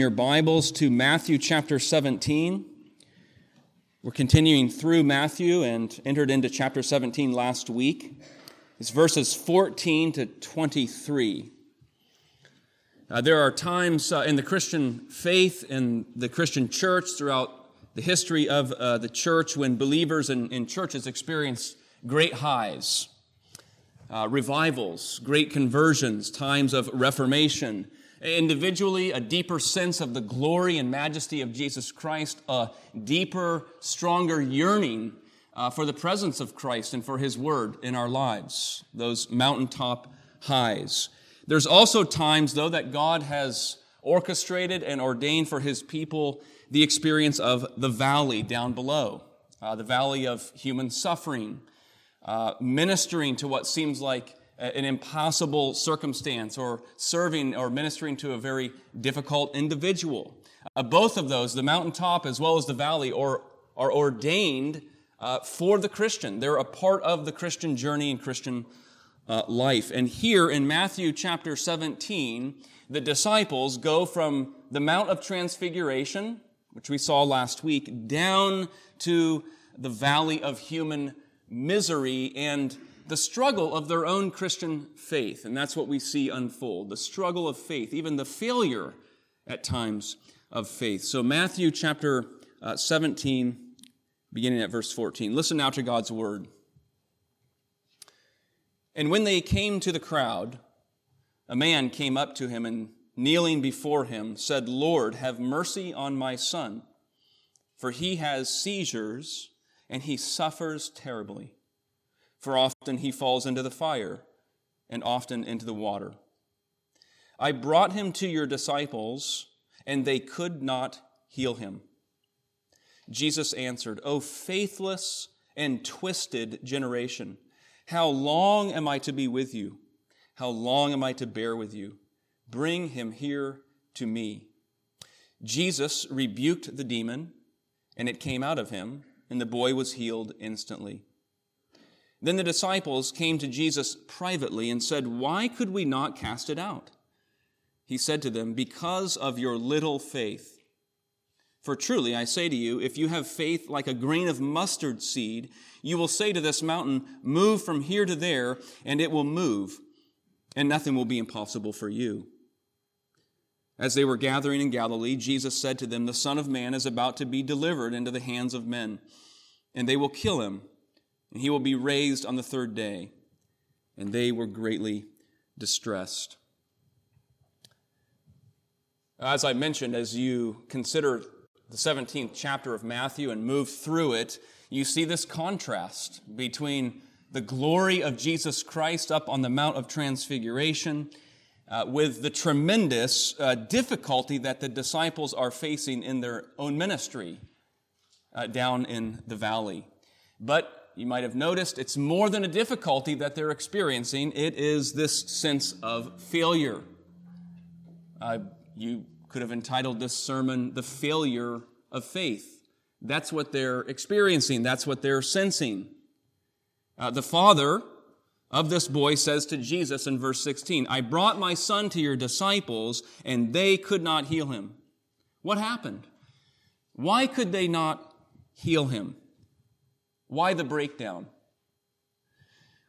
your Bibles to Matthew chapter 17. We're continuing through Matthew and entered into chapter 17 last week. It's verses 14 to 23. Uh, there are times uh, in the Christian faith, in the Christian church, throughout the history of uh, the church, when believers in, in churches experience great highs, uh, revivals, great conversions, times of reformation individually a deeper sense of the glory and majesty of Jesus Christ, a deeper, stronger yearning uh, for the presence of Christ and for His Word in our lives, those mountaintop highs. There's also times, though, that God has orchestrated and ordained for His people the experience of the valley down below, uh, the valley of human suffering, uh, ministering to what seems like an impossible circumstance or serving or ministering to a very difficult individual. Uh, both of those, the mountaintop as well as the valley, are, are ordained uh, for the Christian. They're a part of the Christian journey and Christian uh, life. And here in Matthew chapter 17, the disciples go from the Mount of Transfiguration, which we saw last week, down to the valley of human misery and the struggle of their own Christian faith. And that's what we see unfold the struggle of faith, even the failure at times of faith. So, Matthew chapter uh, 17, beginning at verse 14. Listen now to God's word. And when they came to the crowd, a man came up to him and kneeling before him said, Lord, have mercy on my son, for he has seizures and he suffers terribly for often he falls into the fire and often into the water. I brought him to your disciples, and they could not heal him. Jesus answered, O faithless and twisted generation, how long am I to be with you? How long am I to bear with you? Bring him here to me. Jesus rebuked the demon, and it came out of him, and the boy was healed instantly. Then the disciples came to Jesus privately and said, Why could we not cast it out? He said to them, Because of your little faith. For truly, I say to you, if you have faith like a grain of mustard seed, you will say to this mountain, Move from here to there, and it will move, and nothing will be impossible for you. As they were gathering in Galilee, Jesus said to them, The Son of Man is about to be delivered into the hands of men, and they will kill him and he will be raised on the third day. And they were greatly distressed. As I mentioned, as you consider the 17th chapter of Matthew and move through it, you see this contrast between the glory of Jesus Christ up on the Mount of Transfiguration uh, with the tremendous uh, difficulty that the disciples are facing in their own ministry uh, down in the valley. But you might have noticed it's more than a difficulty that they're experiencing, it is this sense of failure. Uh, you could have entitled this sermon, The Failure of Faith. That's what they're experiencing, that's what they're sensing. Uh, the father of this boy says to Jesus in verse 16, I brought my son to your disciples, and they could not heal him. What happened? Why could they not heal him? Why the breakdown?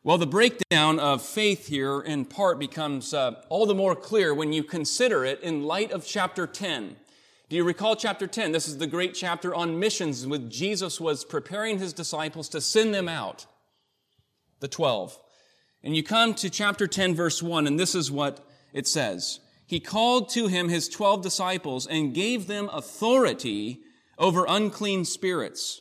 Well, the breakdown of faith here in part becomes uh, all the more clear when you consider it in light of chapter 10. Do you recall chapter 10? This is the great chapter on missions with Jesus was preparing his disciples to send them out. The 12. And you come to chapter 10 verse 1 and this is what it says. He called to him his 12 disciples and gave them authority over unclean spirits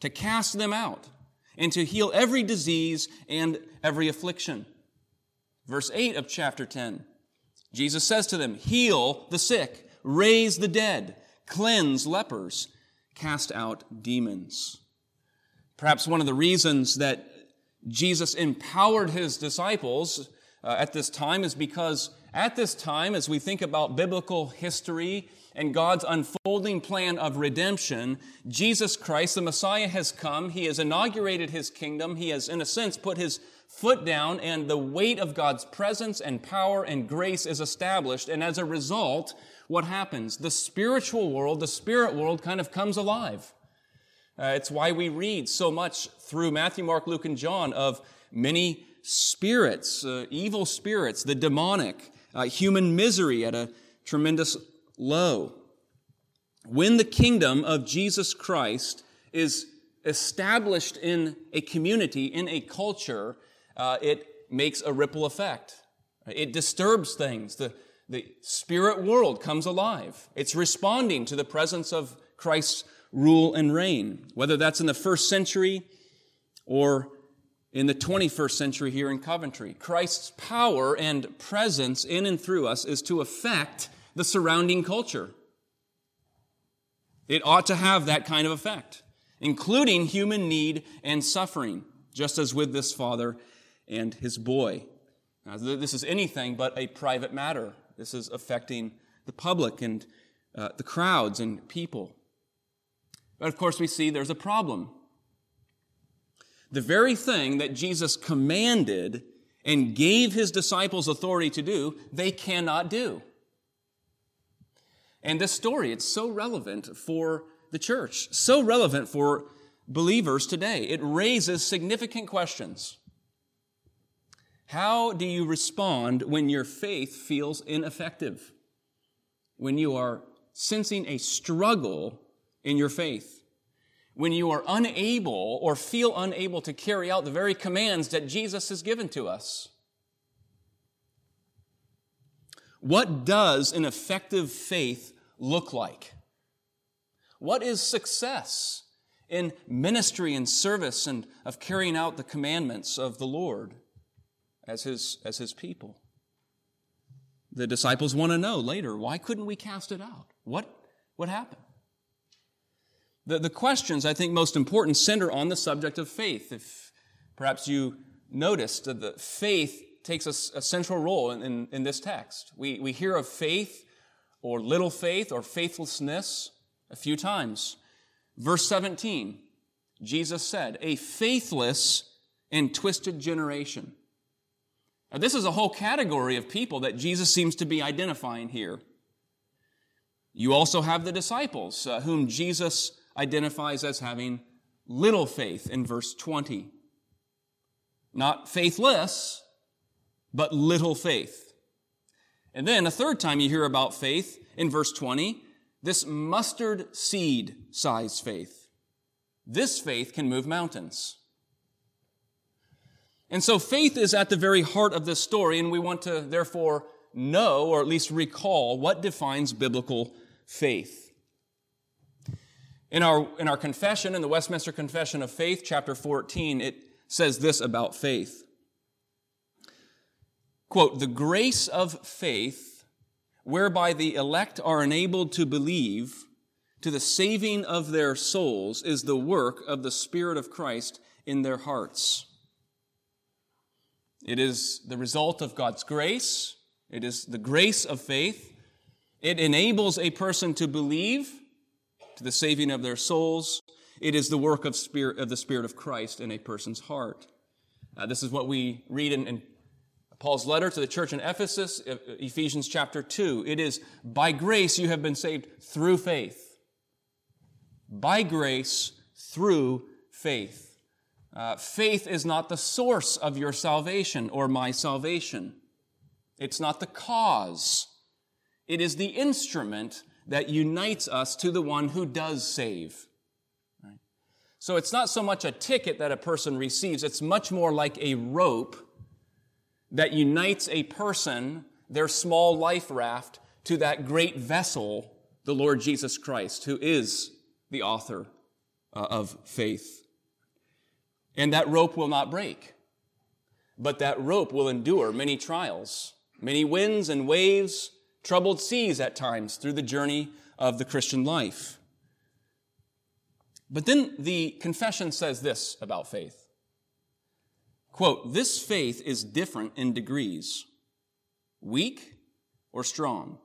to cast them out, and to heal every disease and every affliction. Verse 8 of chapter 10 Jesus says to them, Heal the sick, raise the dead, cleanse lepers, cast out demons. Perhaps one of the reasons that Jesus empowered his disciples uh, at this time is because at this time, as we think about biblical history and God's unfolding plan of redemption, Jesus Christ, the Messiah, has come. He has inaugurated his kingdom. He has, in a sense, put his foot down, and the weight of God's presence and power and grace is established. And as a result, what happens? The spiritual world, the spirit world kind of comes alive. Uh, it's why we read so much through Matthew, Mark, Luke, and John of many spirits, uh, evil spirits, the demonic, uh, human misery at a tremendous low. When the kingdom of Jesus Christ is established in a community, in a culture, uh, it makes a ripple effect. It disturbs things. The, the spirit world comes alive. It's responding to the presence of Christ's rule and reign, whether that's in the first century or in the 21st century here in Coventry. Christ's power and presence in and through us is to affect the surrounding culture. It ought to have that kind of effect, including human need and suffering, just as with this father and his boy. Now, this is anything but a private matter. This is affecting the public and uh, the crowds and people. But of course, we see there's a problem. The very thing that Jesus commanded and gave his disciples authority to do, they cannot do. And this story, it's so relevant for the church, so relevant for believers today. It raises significant questions. How do you respond when your faith feels ineffective? When you are sensing a struggle in your faith? When you are unable or feel unable to carry out the very commands that Jesus has given to us? What does an effective faith look like? What is success in ministry and service and of carrying out the commandments of the Lord as his, as his people? The disciples want to know later, why couldn't we cast it out? What, what happened? The, the questions I think most important center on the subject of faith. If perhaps you noticed that the faith takes a, a central role in, in, in, this text. We, we hear of faith or little faith or faithlessness a few times. Verse 17, Jesus said, a faithless and twisted generation. Now, this is a whole category of people that Jesus seems to be identifying here. You also have the disciples, uh, whom Jesus identifies as having little faith in verse 20. Not faithless, but little faith. And then a third time you hear about faith in verse 20, this mustard seed size faith. This faith can move mountains. And so faith is at the very heart of this story, and we want to therefore know, or at least recall, what defines biblical faith. In our, in our confession, in the Westminster Confession of Faith, chapter 14, it says this about faith. Quote, the grace of faith, whereby the elect are enabled to believe to the saving of their souls, is the work of the Spirit of Christ in their hearts. It is the result of God's grace. It is the grace of faith. It enables a person to believe to the saving of their souls. It is the work of, spirit, of the Spirit of Christ in a person's heart. Uh, this is what we read in, in Paul's letter to the church in Ephesus, Ephesians chapter 2. It is by grace you have been saved through faith. By grace through faith. Uh, faith is not the source of your salvation or my salvation. It's not the cause. It is the instrument that unites us to the one who does save. Right? So it's not so much a ticket that a person receives, it's much more like a rope that unites a person, their small life raft, to that great vessel, the Lord Jesus Christ, who is the author uh, of faith. And that rope will not break. But that rope will endure many trials, many winds and waves, troubled seas at times through the journey of the Christian life. But then the confession says this about faith. Quote, this faith is different in degrees, weak or strong,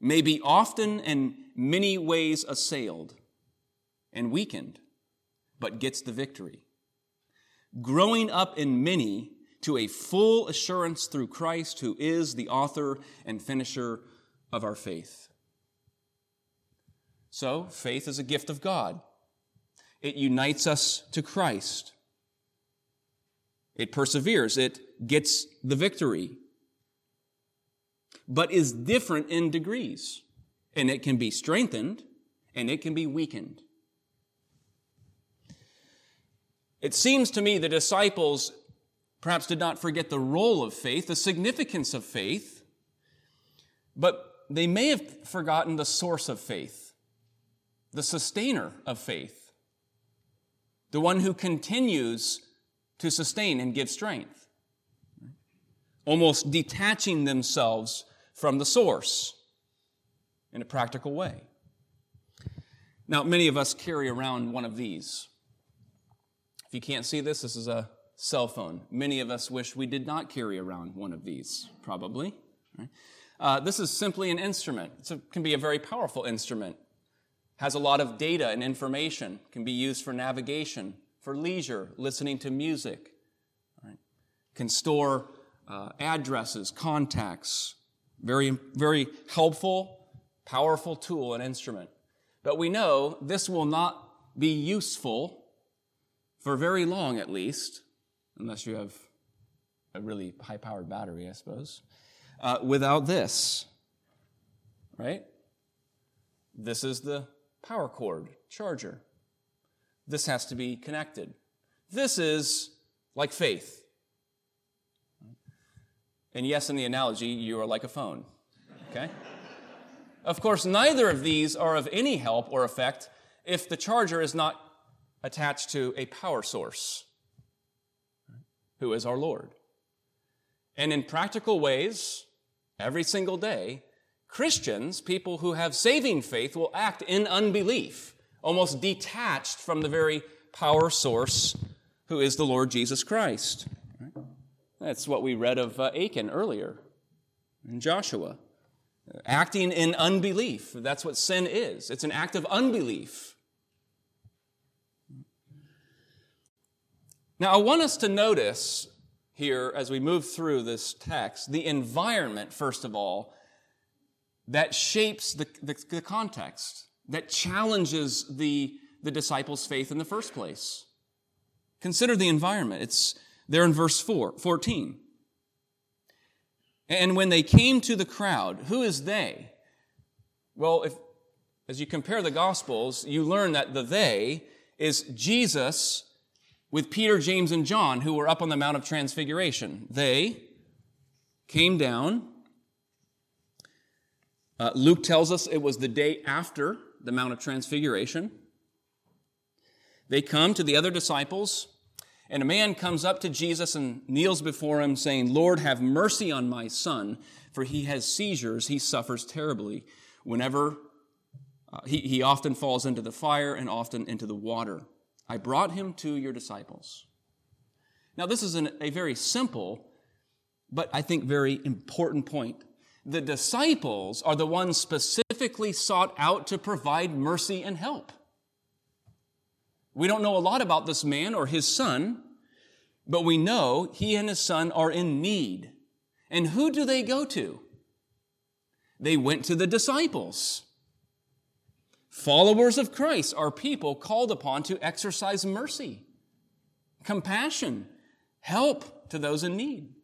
may be often and many ways assailed and weakened, but gets the victory growing up in many to a full assurance through Christ, who is the author and finisher of our faith. So, faith is a gift of God. It unites us to Christ. It perseveres. It gets the victory. But is different in degrees. And it can be strengthened and it can be weakened. It seems to me the disciples perhaps did not forget the role of faith, the significance of faith, but they may have forgotten the source of faith, the sustainer of faith, the one who continues to sustain and give strength, almost detaching themselves from the source in a practical way. Now, many of us carry around one of these. If you can't see this, this is a cell phone. Many of us wish we did not carry around one of these, probably. Right? Uh, this is simply an instrument. It can be a very powerful instrument. Has a lot of data and information. Can be used for navigation, for leisure, listening to music. Right? Can store uh, addresses, contacts. Very, very helpful, powerful tool and instrument. But we know this will not be useful for very long, at least, unless you have a really high powered battery, I suppose, uh, without this. Right? This is the power cord charger. This has to be connected. This is like faith. And yes, in the analogy, you are like a phone. Okay? of course, neither of these are of any help or effect if the charger is not attached to a power source who is our Lord. And in practical ways, every single day, Christians, people who have saving faith, will act in unbelief, almost detached from the very power source who is the Lord Jesus Christ. That's what we read of uh, Achan earlier in Joshua. Acting in unbelief. That's what sin is. It's an act of unbelief. Now, I want us to notice here as we move through this text the environment, first of all, that shapes the, the, the context, that challenges the, the disciples' faith in the first place. Consider the environment. It's there in verse 4, 14. And when they came to the crowd, who is they? Well, if, as you compare the Gospels, you learn that the they is Jesus with Peter, James, and John, who were up on the Mount of Transfiguration. They came down. Uh, Luke tells us it was the day after the Mount of Transfiguration. They come to the other disciples, and a man comes up to Jesus and kneels before him, saying, Lord, have mercy on my son, for he has seizures. He suffers terribly. Whenever uh, he, he often falls into the fire and often into the water. I brought him to your disciples. Now, this is an, a very simple, but I think very important point. The disciples are the ones specifically sought out to provide mercy and help. We don't know a lot about this man or his son, but we know he and his son are in need. And who do they go to? They went to the disciples. Followers of Christ are people called upon to exercise mercy, compassion, help to those in need.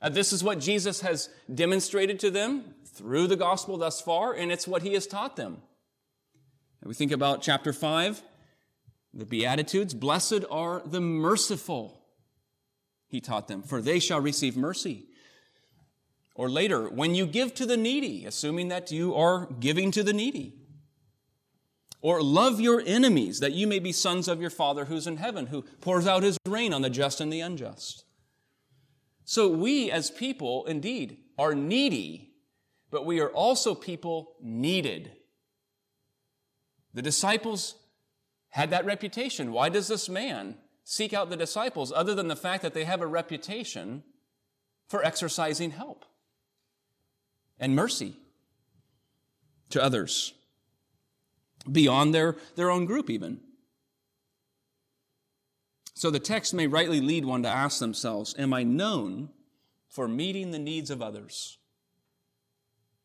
Uh, this is what Jesus has demonstrated to them through the gospel thus far, and it's what he has taught them. And we think about chapter 5, the Beatitudes. Blessed are the merciful, he taught them, for they shall receive mercy. Or later, when you give to the needy, assuming that you are giving to the needy. Or love your enemies, that you may be sons of your Father who's in heaven, who pours out his rain on the just and the unjust. So we as people, indeed, are needy, but we are also people needed. The disciples had that reputation. Why does this man seek out the disciples other than the fact that they have a reputation for exercising help and mercy to others? beyond their, their own group, even. So the text may rightly lead one to ask themselves Am I known for meeting the needs of others?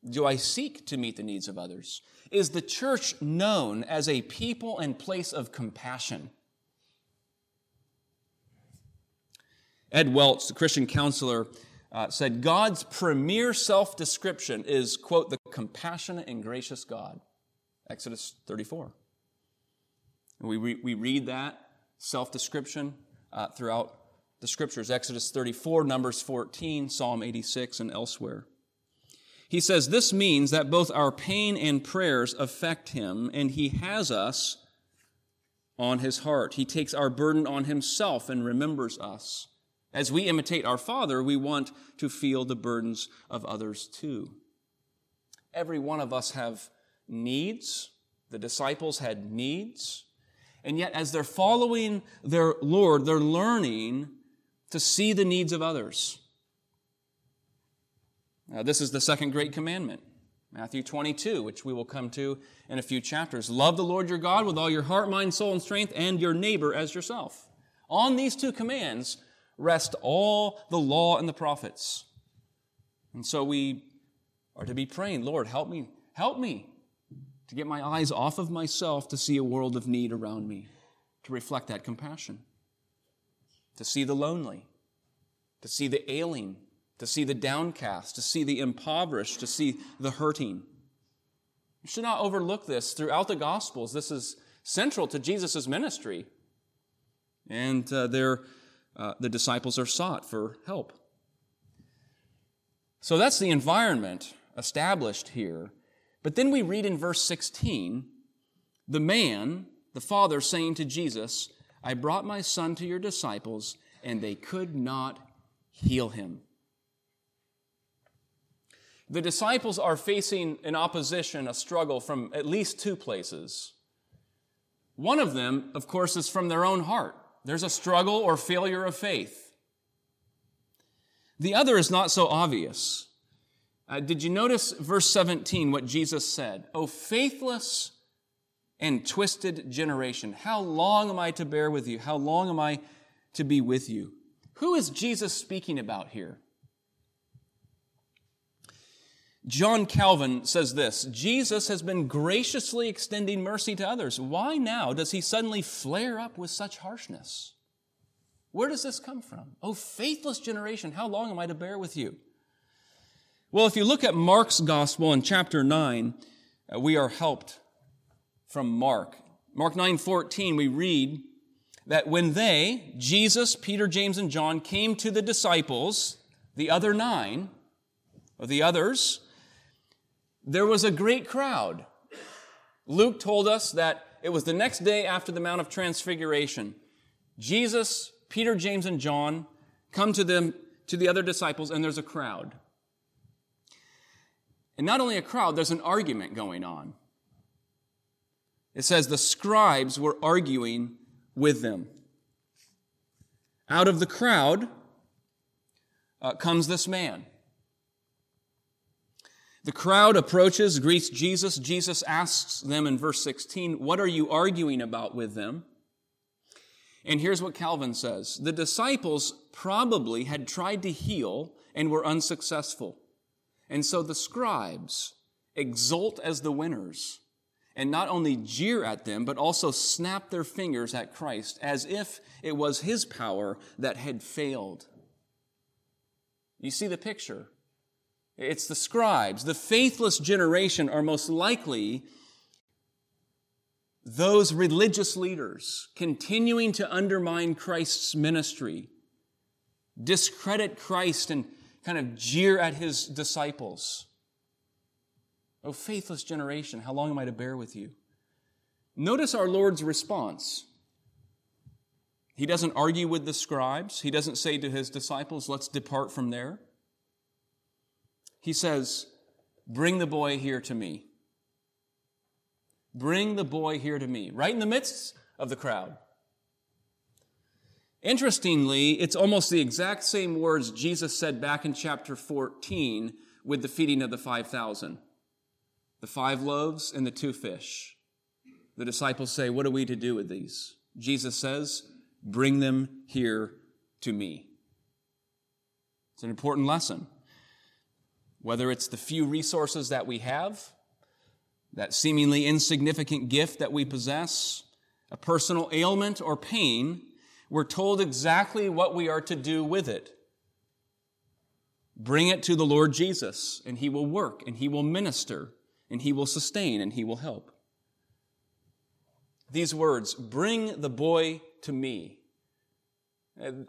Do I seek to meet the needs of others? Is the church known as a people and place of compassion? Ed Welch, the Christian counselor, uh, said God's premier self description is, quote, the compassionate and gracious God. Exodus 34. And we, re- we read that self description uh, throughout the scriptures Exodus 34, Numbers 14, Psalm 86, and elsewhere. He says this means that both our pain and prayers affect him, and he has us on his heart. He takes our burden on himself and remembers us. As we imitate our Father, we want to feel the burdens of others too. Every one of us have needs. The disciples had needs. And yet, as they're following their Lord, they're learning to see the needs of others. Now, this is the second great commandment, Matthew 22, which we will come to in a few chapters. Love the Lord your God with all your heart, mind, soul, and strength, and your neighbor as yourself. On these two commands, rest all the law and the prophets. And so we are to be praying, Lord, help me, help me to get my eyes off of myself to see a world of need around me, to reflect that compassion, to see the lonely, to see the ailing, to see the downcast, to see the impoverished, to see the hurting. You should not overlook this throughout the Gospels. This is central to Jesus' ministry. And uh, there uh, the disciples are sought for help. So that's the environment established here. But then we read in verse 16 the man, the father, saying to Jesus, I brought my son to your disciples, and they could not heal him. The disciples are facing an opposition, a struggle from at least two places. One of them, of course, is from their own heart. There's a struggle or failure of faith. The other is not so obvious. Uh, did you notice verse 17, what Jesus said? Oh, faithless and twisted generation, how long am I to bear with you? How long am I to be with you? Who is Jesus speaking about here? John Calvin says this Jesus has been graciously extending mercy to others. Why now does he suddenly flare up with such harshness? Where does this come from? Oh, faithless generation, how long am I to bear with you? Well, if you look at Mark's gospel in chapter 9, uh, we are helped from Mark. Mark 9:14 we read that when they, Jesus, Peter, James and John came to the disciples, the other 9 or the others, there was a great crowd. Luke told us that it was the next day after the Mount of Transfiguration. Jesus, Peter, James, and John come to them, to the other disciples, and there's a crowd. And not only a crowd, there's an argument going on. It says the scribes were arguing with them. Out of the crowd uh, comes this man. The crowd approaches, greets Jesus. Jesus asks them in verse 16, What are you arguing about with them? And here's what Calvin says The disciples probably had tried to heal and were unsuccessful. And so the scribes exult as the winners and not only jeer at them, but also snap their fingers at Christ as if it was his power that had failed. You see the picture. It's the scribes. The faithless generation are most likely those religious leaders continuing to undermine Christ's ministry, discredit Christ, and kind of jeer at his disciples. Oh, faithless generation, how long am I to bear with you? Notice our Lord's response. He doesn't argue with the scribes. He doesn't say to his disciples, let's depart from there he says, Bring the boy here to me. Bring the boy here to me, right in the midst of the crowd. Interestingly, it's almost the exact same words Jesus said back in chapter 14 with the feeding of the 5,000. The five loaves and the two fish. The disciples say, What are we to do with these? Jesus says, Bring them here to me. It's an important lesson. whether it's the few resources that we have, that seemingly insignificant gift that we possess, a personal ailment or pain, we're told exactly what we are to do with it. Bring it to the Lord Jesus, and He will work, and He will minister, and He will sustain, and He will help. These words, bring the boy to me.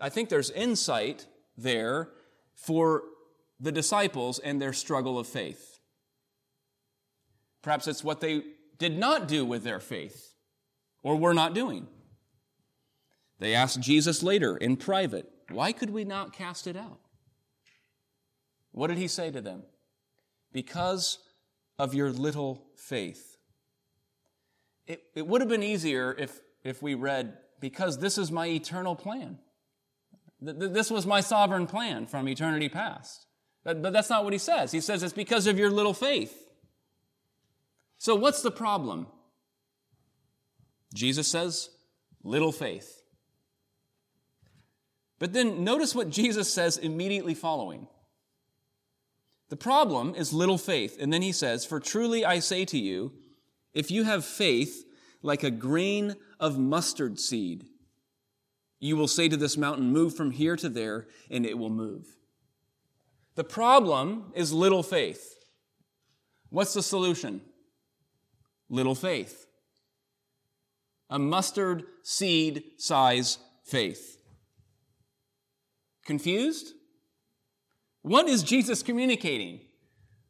I think there's insight there for the disciples and their struggle of faith. Perhaps it's what they did not do with their faith or were not doing. They asked Jesus later in private, Why could we not cast it out? What did he say to them? Because of your little faith. It, it would have been easier if, if we read, Because this is my eternal plan. This was my sovereign plan from eternity past. But, but that's not what he says. He says it's because of your little faith. So what's the problem? Jesus says, little faith. But then notice what Jesus says immediately following. The problem is little faith. And then he says, For truly I say to you, if you have faith like a grain of mustard seed, you will say to this mountain, Move from here to there, and it will move. The problem is little faith. What's the solution? Little faith. A mustard seed size faith. Confused? What is Jesus communicating?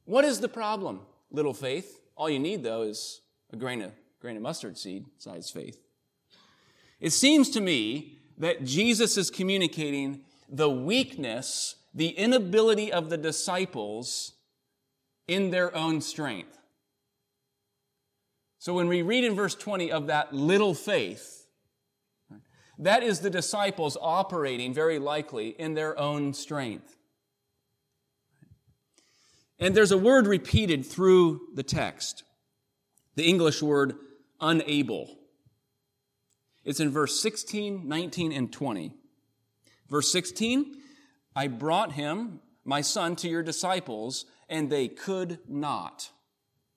What is the problem? Little faith. All you need, though, is a grain of, grain of mustard seed size faith. It seems to me that Jesus is communicating the weakness, the inability of the disciples in their own strength. So when we read in verse 20 of that little faith, that is the disciples operating very likely in their own strength. And there's a word repeated through the text the English word unable. It's in verse 16, 19, and 20. Verse 16, I brought him, my son, to your disciples, and they could not.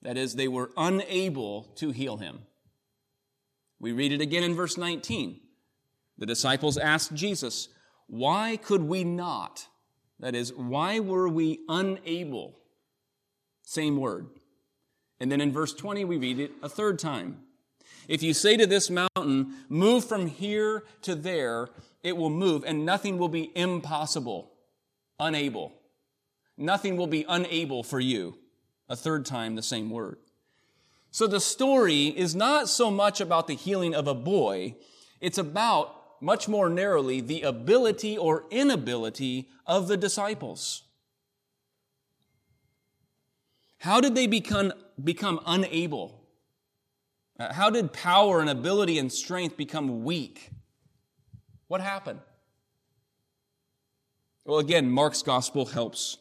That is, they were unable to heal him. We read it again in verse 19. The disciples asked Jesus, Why could we not? That is, why were we unable? Same word. And then in verse 20, we read it a third time. If you say to this mountain, move from here to there, it will move and nothing will be impossible, unable. Nothing will be unable for you. A third time, the same word. So the story is not so much about the healing of a boy. It's about, much more narrowly, the ability or inability of the disciples. How did they become, become unable? How did power and ability and strength become weak? What happened? Well, again, Mark's gospel helps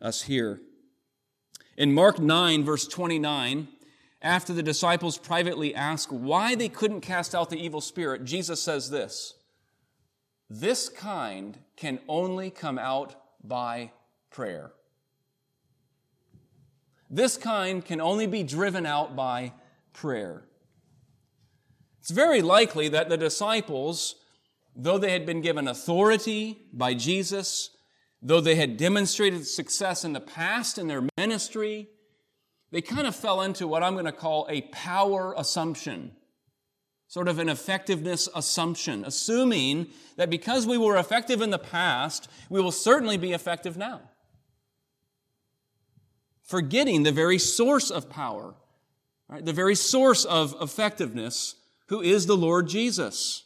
us here. In Mark 9, verse 29, after the disciples privately ask why they couldn't cast out the evil spirit, Jesus says this This kind can only come out by prayer. This kind can only be driven out by prayer. It's very likely that the disciples, though they had been given authority by Jesus, though they had demonstrated success in the past in their ministry, they kind of fell into what I'm going to call a power assumption, sort of an effectiveness assumption, assuming that because we were effective in the past, we will certainly be effective now. Forgetting the very source of power, right? the very source of effectiveness who is the Lord Jesus.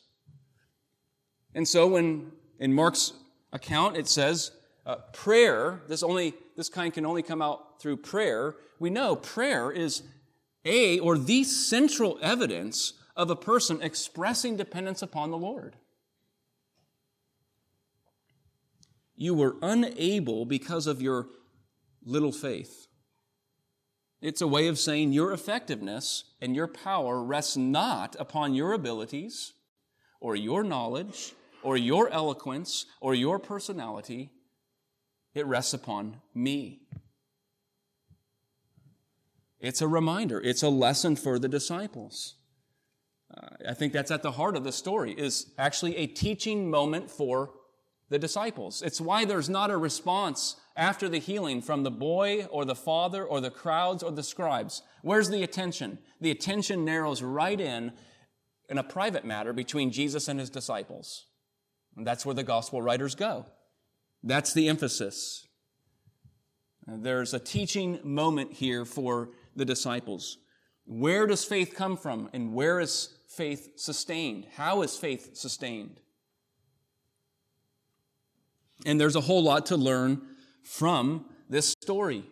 And so when in Mark's account it says uh, prayer, this only this kind can only come through prayer. We know prayer is a or the central evidence of a person expressing dependence upon the Lord. You were unable because of your little faith. It's a way of saying your effectiveness and your power rests not upon your abilities or your knowledge or your eloquence or your personality. It rests upon me. It's a reminder. It's a lesson for the disciples. Uh, I think that's at the heart of the story, is actually a teaching moment for the disciples. It's why there's not a response after the healing from the boy or the father or the crowds or the scribes. Where's the attention? The attention narrows right in in a private matter between Jesus and his disciples. And that's where the gospel writers go. That's the emphasis. There's a teaching moment here for the disciples. Where does faith come from and where is faith sustained? How is faith sustained? And there's a whole lot to learn from this story.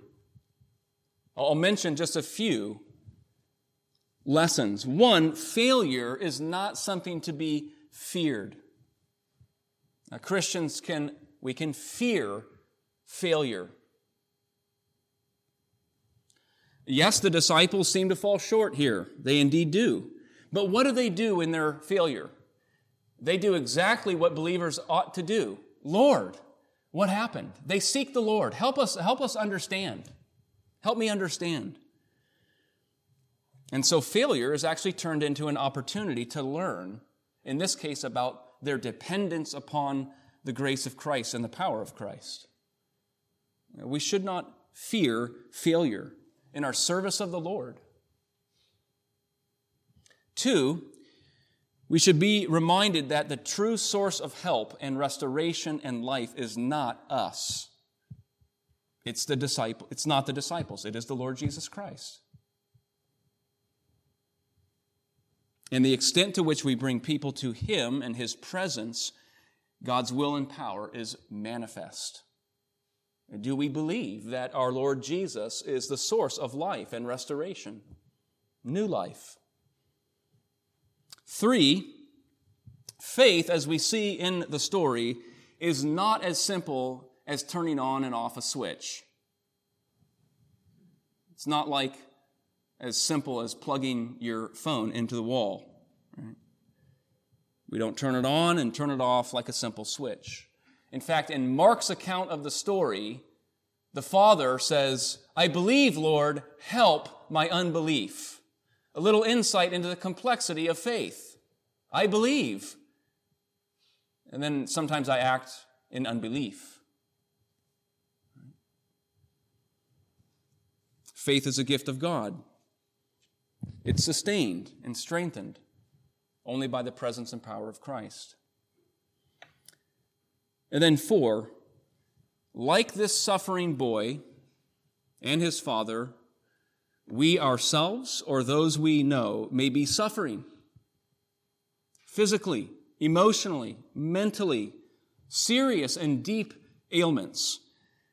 I'll mention just a few lessons. One, failure is not something to be feared. Now, Christians can, we can fear failure. Yes, the disciples seem to fall short here. They indeed do. But what do they do in their failure? They do exactly what believers ought to do. Lord, what happened? They seek the Lord. Help us, help us understand. Help me understand. And so failure is actually turned into an opportunity to learn, in this case, about their dependence upon the grace of Christ and the power of Christ. We should not fear failure in our service of the Lord. Two, we should be reminded that the true source of help and restoration and life is not us. It's the disciple, it's not the disciples, it is the Lord Jesus Christ. And the extent to which we bring people to Him and His presence, God's will and power is manifest. Do we believe that our Lord Jesus is the source of life and restoration? New life. Three, faith, as we see in the story, is not as simple as turning on and off a switch. It's not like as simple as plugging your phone into the wall. Right? We don't turn it on and turn it off like a simple switch. In fact, in Mark's account of the story, the father says, I believe, Lord, help my unbelief a little insight into the complexity of faith. I believe. And then sometimes I act in unbelief. Faith is a gift of God. It's sustained and strengthened only by the presence and power of Christ. And then, four, like this suffering boy and his father, we ourselves or those we know may be suffering physically, emotionally, mentally, serious and deep ailments.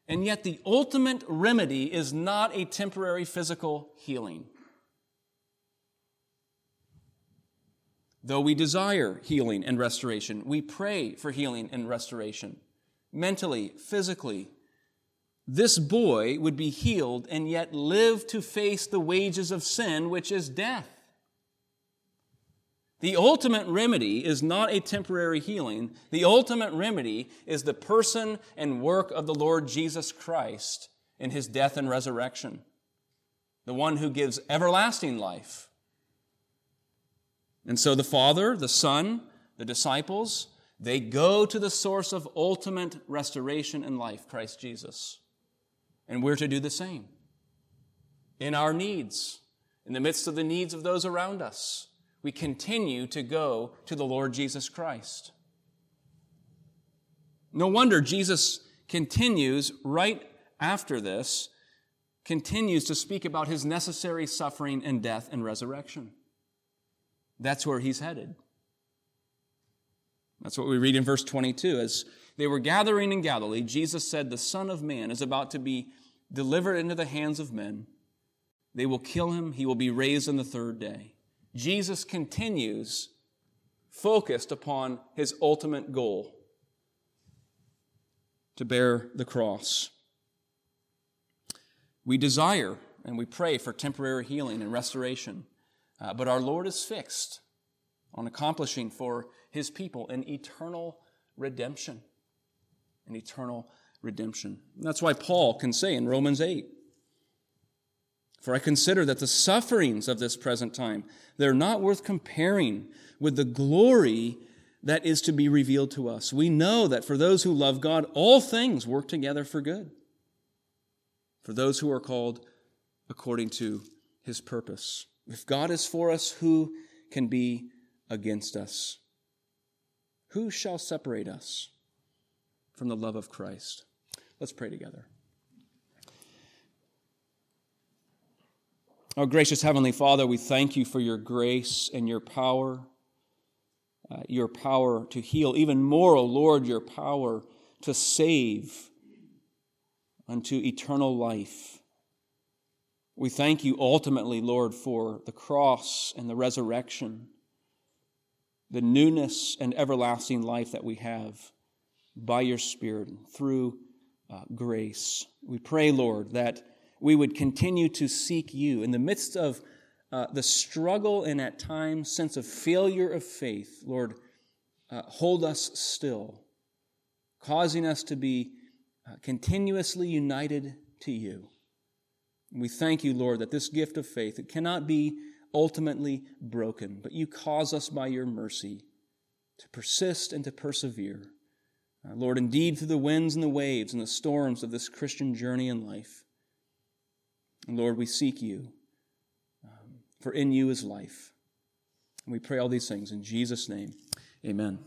And yet, the ultimate remedy is not a temporary physical healing. Though we desire healing and restoration, we pray for healing and restoration, mentally, physically, this boy would be healed and yet live to face the wages of sin, which is death. The ultimate remedy is not a temporary healing. The ultimate remedy is the person and work of the Lord Jesus Christ in his death and resurrection, the one who gives everlasting life. And so the Father, the Son, the disciples, they go to the source of ultimate restoration and life, Christ Jesus. And we're to do the same in our needs, in the midst of the needs of those around us. We continue to go to the Lord Jesus Christ. No wonder Jesus continues right after this, continues to speak about his necessary suffering and death and resurrection. That's where he's headed. That's what we read in verse 22. As they were gathering in Galilee, Jesus said, The Son of Man is about to be delivered into the hands of men. They will kill him. He will be raised on the third day. Jesus continues focused upon his ultimate goal to bear the cross. We desire and we pray for temporary healing and restoration, uh, but our Lord is fixed on accomplishing for his people an eternal redemption. An eternal redemption. And that's why Paul can say in Romans 8 For I consider that the sufferings of this present time, they're not worth comparing with the glory that is to be revealed to us. We know that for those who love God, all things work together for good. For those who are called according to his purpose. If God is for us, who can be against us? Who shall separate us from the love of Christ? Let's pray together. Our gracious Heavenly Father, we thank you for your grace and your power, uh, your power to heal, even more, O oh Lord, your power to save unto eternal life. We thank you ultimately, Lord, for the cross and the resurrection, the newness and everlasting life that we have by your Spirit through uh, grace. We pray, Lord, that we would continue to seek you in the midst of uh, the struggle and at times sense of failure of faith. Lord, uh, hold us still, causing us to be uh, continuously united to you. We thank you, Lord, that this gift of faith, it cannot be ultimately broken, but you cause us by your mercy to persist and to persevere. Uh, Lord, indeed, through the winds and the waves and the storms of this Christian journey in life, Lord, we seek you, um, for in you is life. And we pray all these things in Jesus' name. Amen.